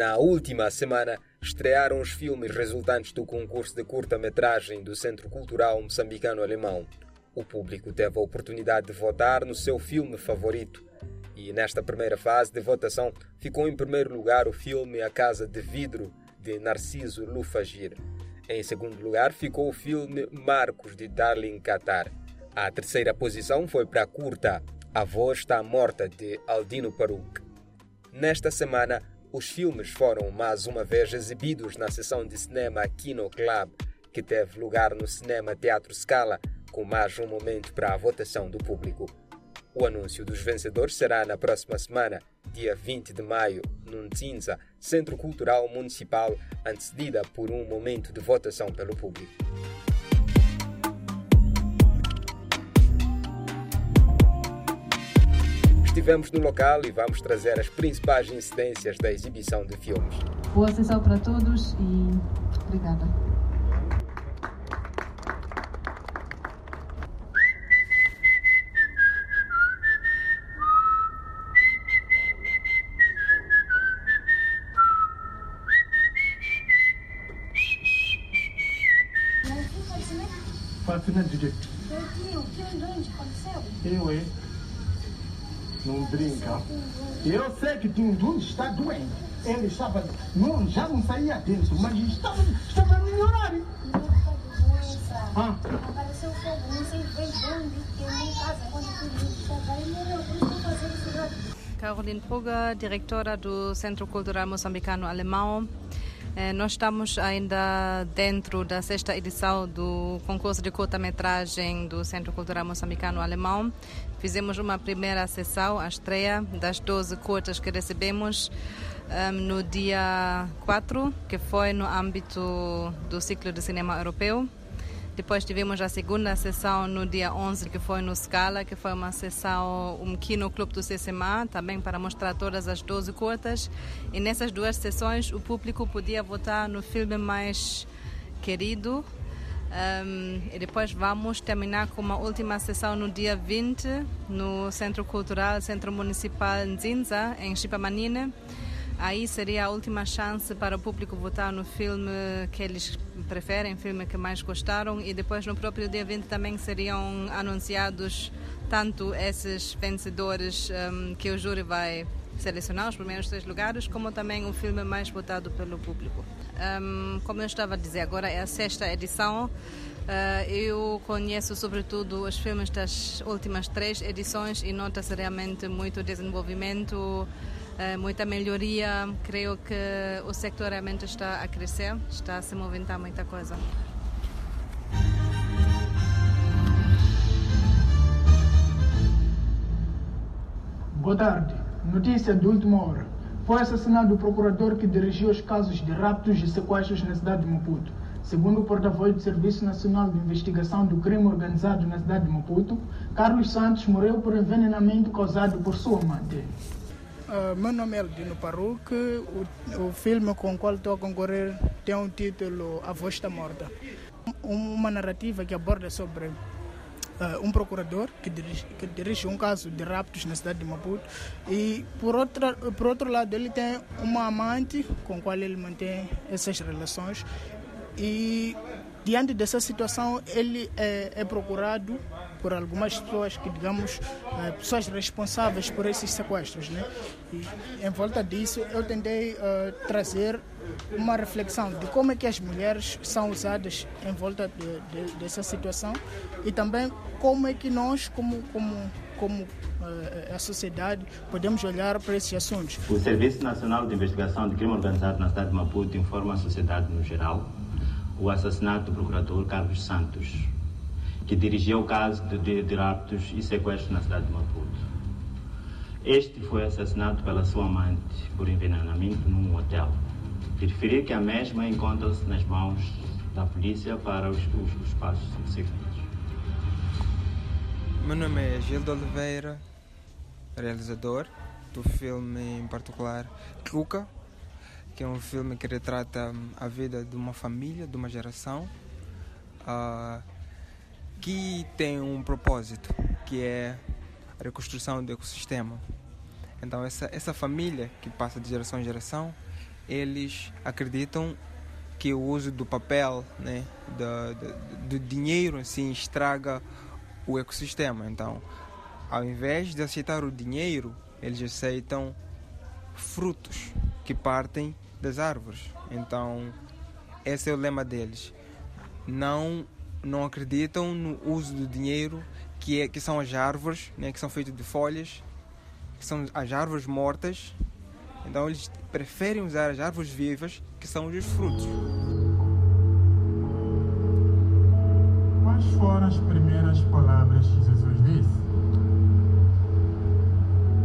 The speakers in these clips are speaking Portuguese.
Na última semana, estrearam os filmes resultantes do concurso de curta-metragem do Centro Cultural Moçambicano Alemão. O público teve a oportunidade de votar no seu filme favorito. E nesta primeira fase de votação ficou em primeiro lugar o filme A Casa de Vidro, de Narciso Lufagir. Em segundo lugar ficou o filme Marcos, de Darling Qatar. A terceira posição foi para a curta A Voz Está Morta, de Aldino Paruc. Nesta semana, os filmes foram mais uma vez exibidos na sessão de cinema Kino Club, que teve lugar no Cinema Teatro Scala, com mais um momento para a votação do público. O anúncio dos vencedores será na próxima semana, dia 20 de maio, no Ntinza, Centro Cultural Municipal, antecedida por um momento de votação pelo público. Estivemos no local e vamos trazer as principais incidências da exibição de filmes. Boa sessão para todos e obrigada. Fatina Direito. Tio, que doente aconteceu? Eu, hein? Não brinca. Eu sei que Tim Dun está doente. Ele estava. Não, já não saía dentro, mas estava, estava melhorar. Ah. Apareceu fogo, não sei quando e rápido. Caroline Puga, diretora do Centro Cultural Moçambicano Alemão. Eh, Nós estamos ainda dentro da sexta edição do concurso de curta-metragem do Centro Cultural Moçambicano Alemão. Fizemos uma primeira sessão, a estreia das 12 curtas que recebemos ehm, no dia 4, que foi no âmbito do ciclo de cinema europeu. Depois tivemos a segunda sessão no dia 11, que foi no Scala, que foi uma sessão, um clube do CCMA, também para mostrar todas as 12 curtas. E nessas duas sessões o público podia votar no filme mais querido. Um, e depois vamos terminar com uma última sessão no dia 20, no Centro Cultural, Centro Municipal Nzinza, em Chipamanine. Aí seria a última chance para o público votar no filme que eles preferem, filme que mais gostaram, e depois no próprio dia 20 também seriam anunciados tanto esses vencedores um, que o júri vai selecionar, os primeiros três lugares, como também o filme mais votado pelo público. Um, como eu estava a dizer, agora é a sexta edição. Uh, eu conheço sobretudo os filmes das últimas três edições e nota-se realmente muito desenvolvimento, muita melhoria. Creio que o sector realmente está a crescer, está a se movimentar muita coisa. Boa tarde. Notícia de última hora. Foi assassinado o procurador que dirigiu os casos de raptos e sequestros na cidade de Maputo. Segundo o porta-voz do Serviço Nacional de Investigação do Crime Organizado na cidade de Maputo, Carlos Santos morreu por envenenamento causado por sua amante. Uh, meu nome é Aldino Paruque. O, o filme com o qual estou a concorrer tem o título A Voz Está Morta. Um- Uma narrativa que aborda sobre uh, um procurador que dirige, que dirige um caso de raptos na cidade de Maputo e por, outra, por outro lado ele tem uma amante com a qual ele mantém essas relações e diante dessa situação ele é, é procurado por algumas pessoas que digamos eh, pessoas responsáveis por esses sequestros né? E em volta disso eu tentei eh, trazer uma reflexão de como é que as mulheres são usadas em volta de- de- dessa situação e também como é que nós como como como eh, a sociedade podemos olhar para esses assuntos. O Serviço Nacional de Investigação de Crime Organizado na cidade de Maputo informa a sociedade no geral o assassinato do procurador Carlos Santos, que dirigia o caso de, de, de raptos e sequestros na cidade de Maputo. Este foi assassinado pela sua amante por envenenamento num hotel. Referir que a mesma encontra-se nas mãos da polícia para os, os, os passos subsequentes. Meu nome é Gildo Oliveira, realizador do filme em particular Luca, que é um filme que retrata a vida de uma família, de uma geração, ah, que tem um propósito, que é a reconstrução do ecossistema. Então essa, essa família que passa de geração em geração, eles acreditam que o uso do papel, né, do, do, do dinheiro assim, estraga o ecossistema. Então, ao invés de aceitar o dinheiro, eles aceitam frutos que partem das árvores. Então, esse é o lema deles. Não não acreditam no uso do dinheiro que é que são as árvores, né, que são feitas de folhas, que são as árvores mortas. Então eles preferem usar as árvores vivas, que são os frutos. Quais foram as primeiras palavras que Jesus disse?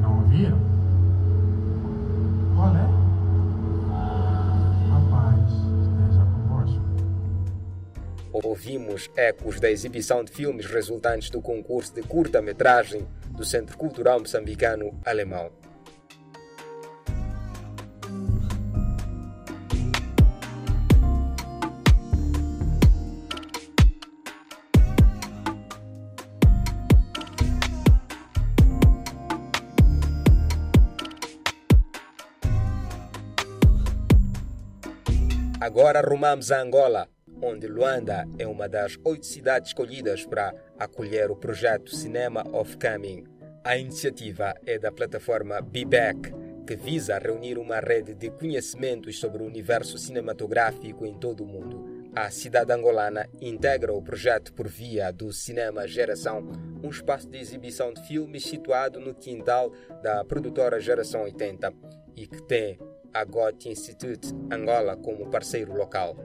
Não ouviram? Ouvimos ecos da exibição de filmes resultantes do concurso de curta-metragem do Centro Cultural Moçambicano Alemão. Agora rumamos a Angola, onde Luanda é uma das oito cidades escolhidas para acolher o projeto Cinema of Coming. A iniciativa é da plataforma BeBack, que visa reunir uma rede de conhecimentos sobre o universo cinematográfico em todo o mundo. A cidade angolana integra o projeto por via do Cinema Geração, um espaço de exibição de filmes situado no quintal da produtora Geração 80 e que tem a Goethe Institute Angola como parceiro local.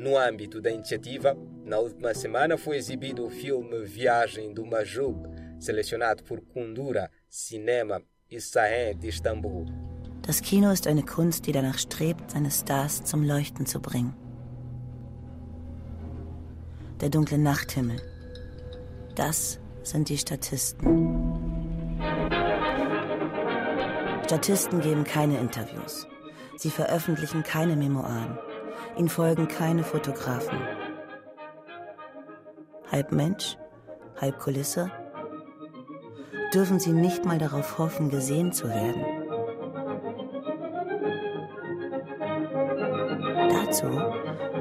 No âmbito da iniciativa, na última semana foi exibido o filme Viagem do Majub, selecionado por Kundura Cinema e Sahen de Istambul. Das Kino ist eine Kunst, die danach strebt, seine Stars zum Leuchten zu bringen. Der dunkle Nachthimmel. Das sind die Statisten. Statisten geben keine Interviews. Sie veröffentlichen keine Memoiren. Ihnen folgen keine Fotografen. Halb Mensch, halb Kulisse. Dürfen Sie nicht mal darauf hoffen, gesehen zu werden. Dazu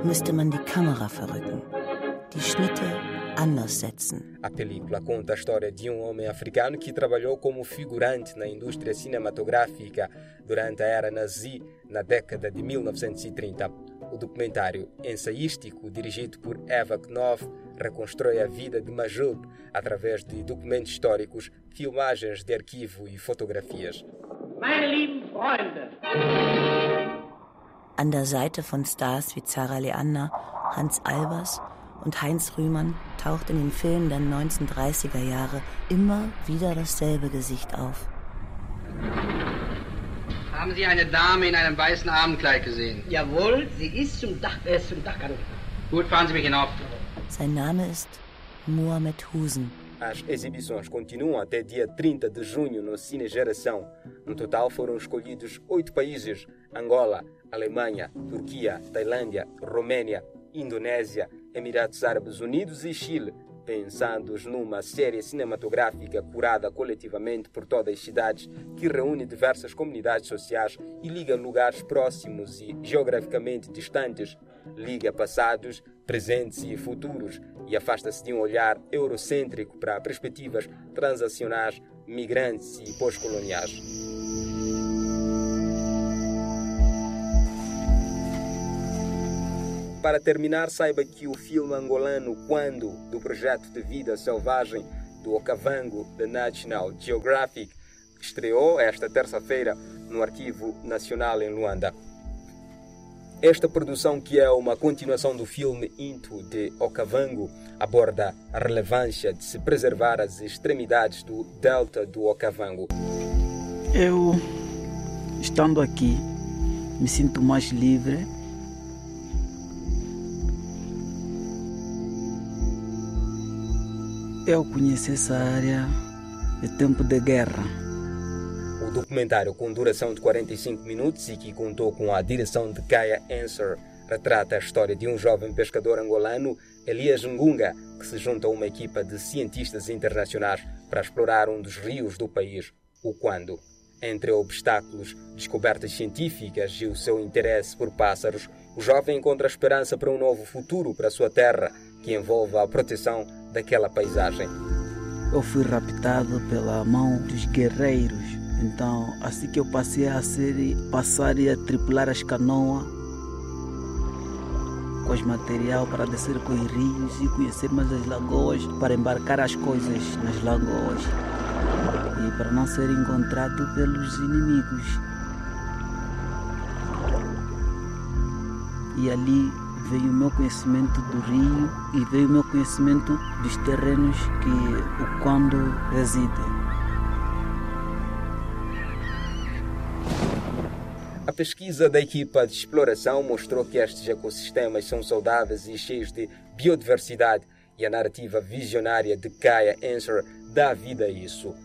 müsste man die Kamera verrücken, die Schnitte anders setzen. A película conta a história de um homem africano que trabalhou como figurante na indústria cinematográfica durante a era nazi na década de 1930. O documentário ensaístico, dirigido por Eva Knopf, reconstrói a vida de Majub através de documentos históricos, filmagens de arquivo e fotografias. Meine lieben Freunde, An der Seite von Stars wie Zara Leander, Hans Albers und Heinz Rühmann taucht in den Filmen der 1930er Jahre immer wieder dasselbe Gesicht auf. Haben Sie eine Dame in einem weißen Abendkleid gesehen? Jawohl, sie ist zum Dach, äh, zum Dachgarten. Gut, fahren Sie mich hinauf. Sein Name ist Mohamed Husen. As exibições continuam até dia 30 de junho no Cine Geração. No total foram escolhidos oito países: Angola, Alemanha, Turquia, Tailândia, Romênia, Indonésia, Emirados Árabes Unidos e Chile, pensando numa série cinematográfica curada coletivamente por todas as cidades, que reúne diversas comunidades sociais e liga lugares próximos e geograficamente distantes, liga passados, presentes e futuros e afasta-se de um olhar eurocêntrico para perspectivas transacionais, migrantes e pós-coloniais. Para terminar, saiba que o filme angolano Quando, do projeto de vida selvagem do Okavango da National Geographic, estreou esta terça-feira no Arquivo Nacional em Luanda. Esta produção, que é uma continuação do filme Into de Okavango, aborda a relevância de se preservar as extremidades do delta do Okavango. Eu, estando aqui, me sinto mais livre. Eu conheci essa área de tempo de guerra. O documentário, com duração de 45 minutos e que contou com a direção de Kaya Answer, retrata a história de um jovem pescador angolano, Elias Ngunga, que se junta a uma equipa de cientistas internacionais para explorar um dos rios do país, o Quando. Entre obstáculos, descobertas científicas e o seu interesse por pássaros, o jovem encontra esperança para um novo futuro para sua terra, que envolve a proteção daquela paisagem. Eu fui raptado pela mão dos guerreiros, então assim que eu passei a ser, passar e a tripular as canoas com os material para descer com os rios e conhecer mais as lagoas, para embarcar as coisas nas lagoas e para não ser encontrado pelos inimigos. E ali veio o meu conhecimento do rio e veio o meu conhecimento dos terrenos que o Quando reside. A pesquisa da equipa de exploração mostrou que estes ecossistemas são saudáveis e cheios de biodiversidade e a narrativa visionária de Kaya Answer dá vida a isso.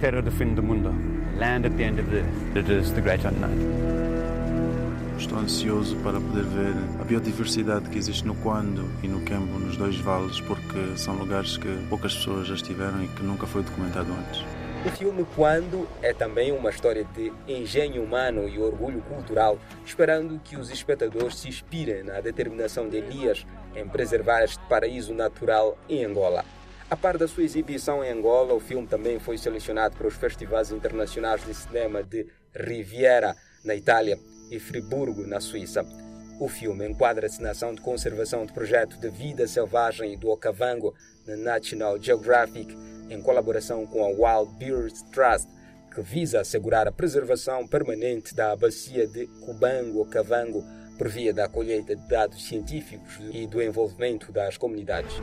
Terra do fim do mundo. Land at the end of the earth. It is the great unknown. Estou ansioso para poder ver a biodiversidade que existe no Quando e no Quembo, nos dois vales, porque são lugares que poucas pessoas já estiveram e que nunca foi documentado antes. O filme Quando é também uma história de engenho humano e orgulho cultural, esperando que os espectadores se inspirem na determinação de Elias em preservar este paraíso natural em Angola. A par da sua exibição em Angola, o filme também foi selecionado para os festivais internacionais de cinema de Riviera, na Itália, e Friburgo, na Suíça. O filme enquadra-se na ação de conservação do projeto de vida selvagem do Okavango na National Geographic, em colaboração com a Wild Birds Trust, que visa assegurar a preservação permanente da bacia de Cubango-Okavango por via da colheita de dados científicos e do envolvimento das comunidades.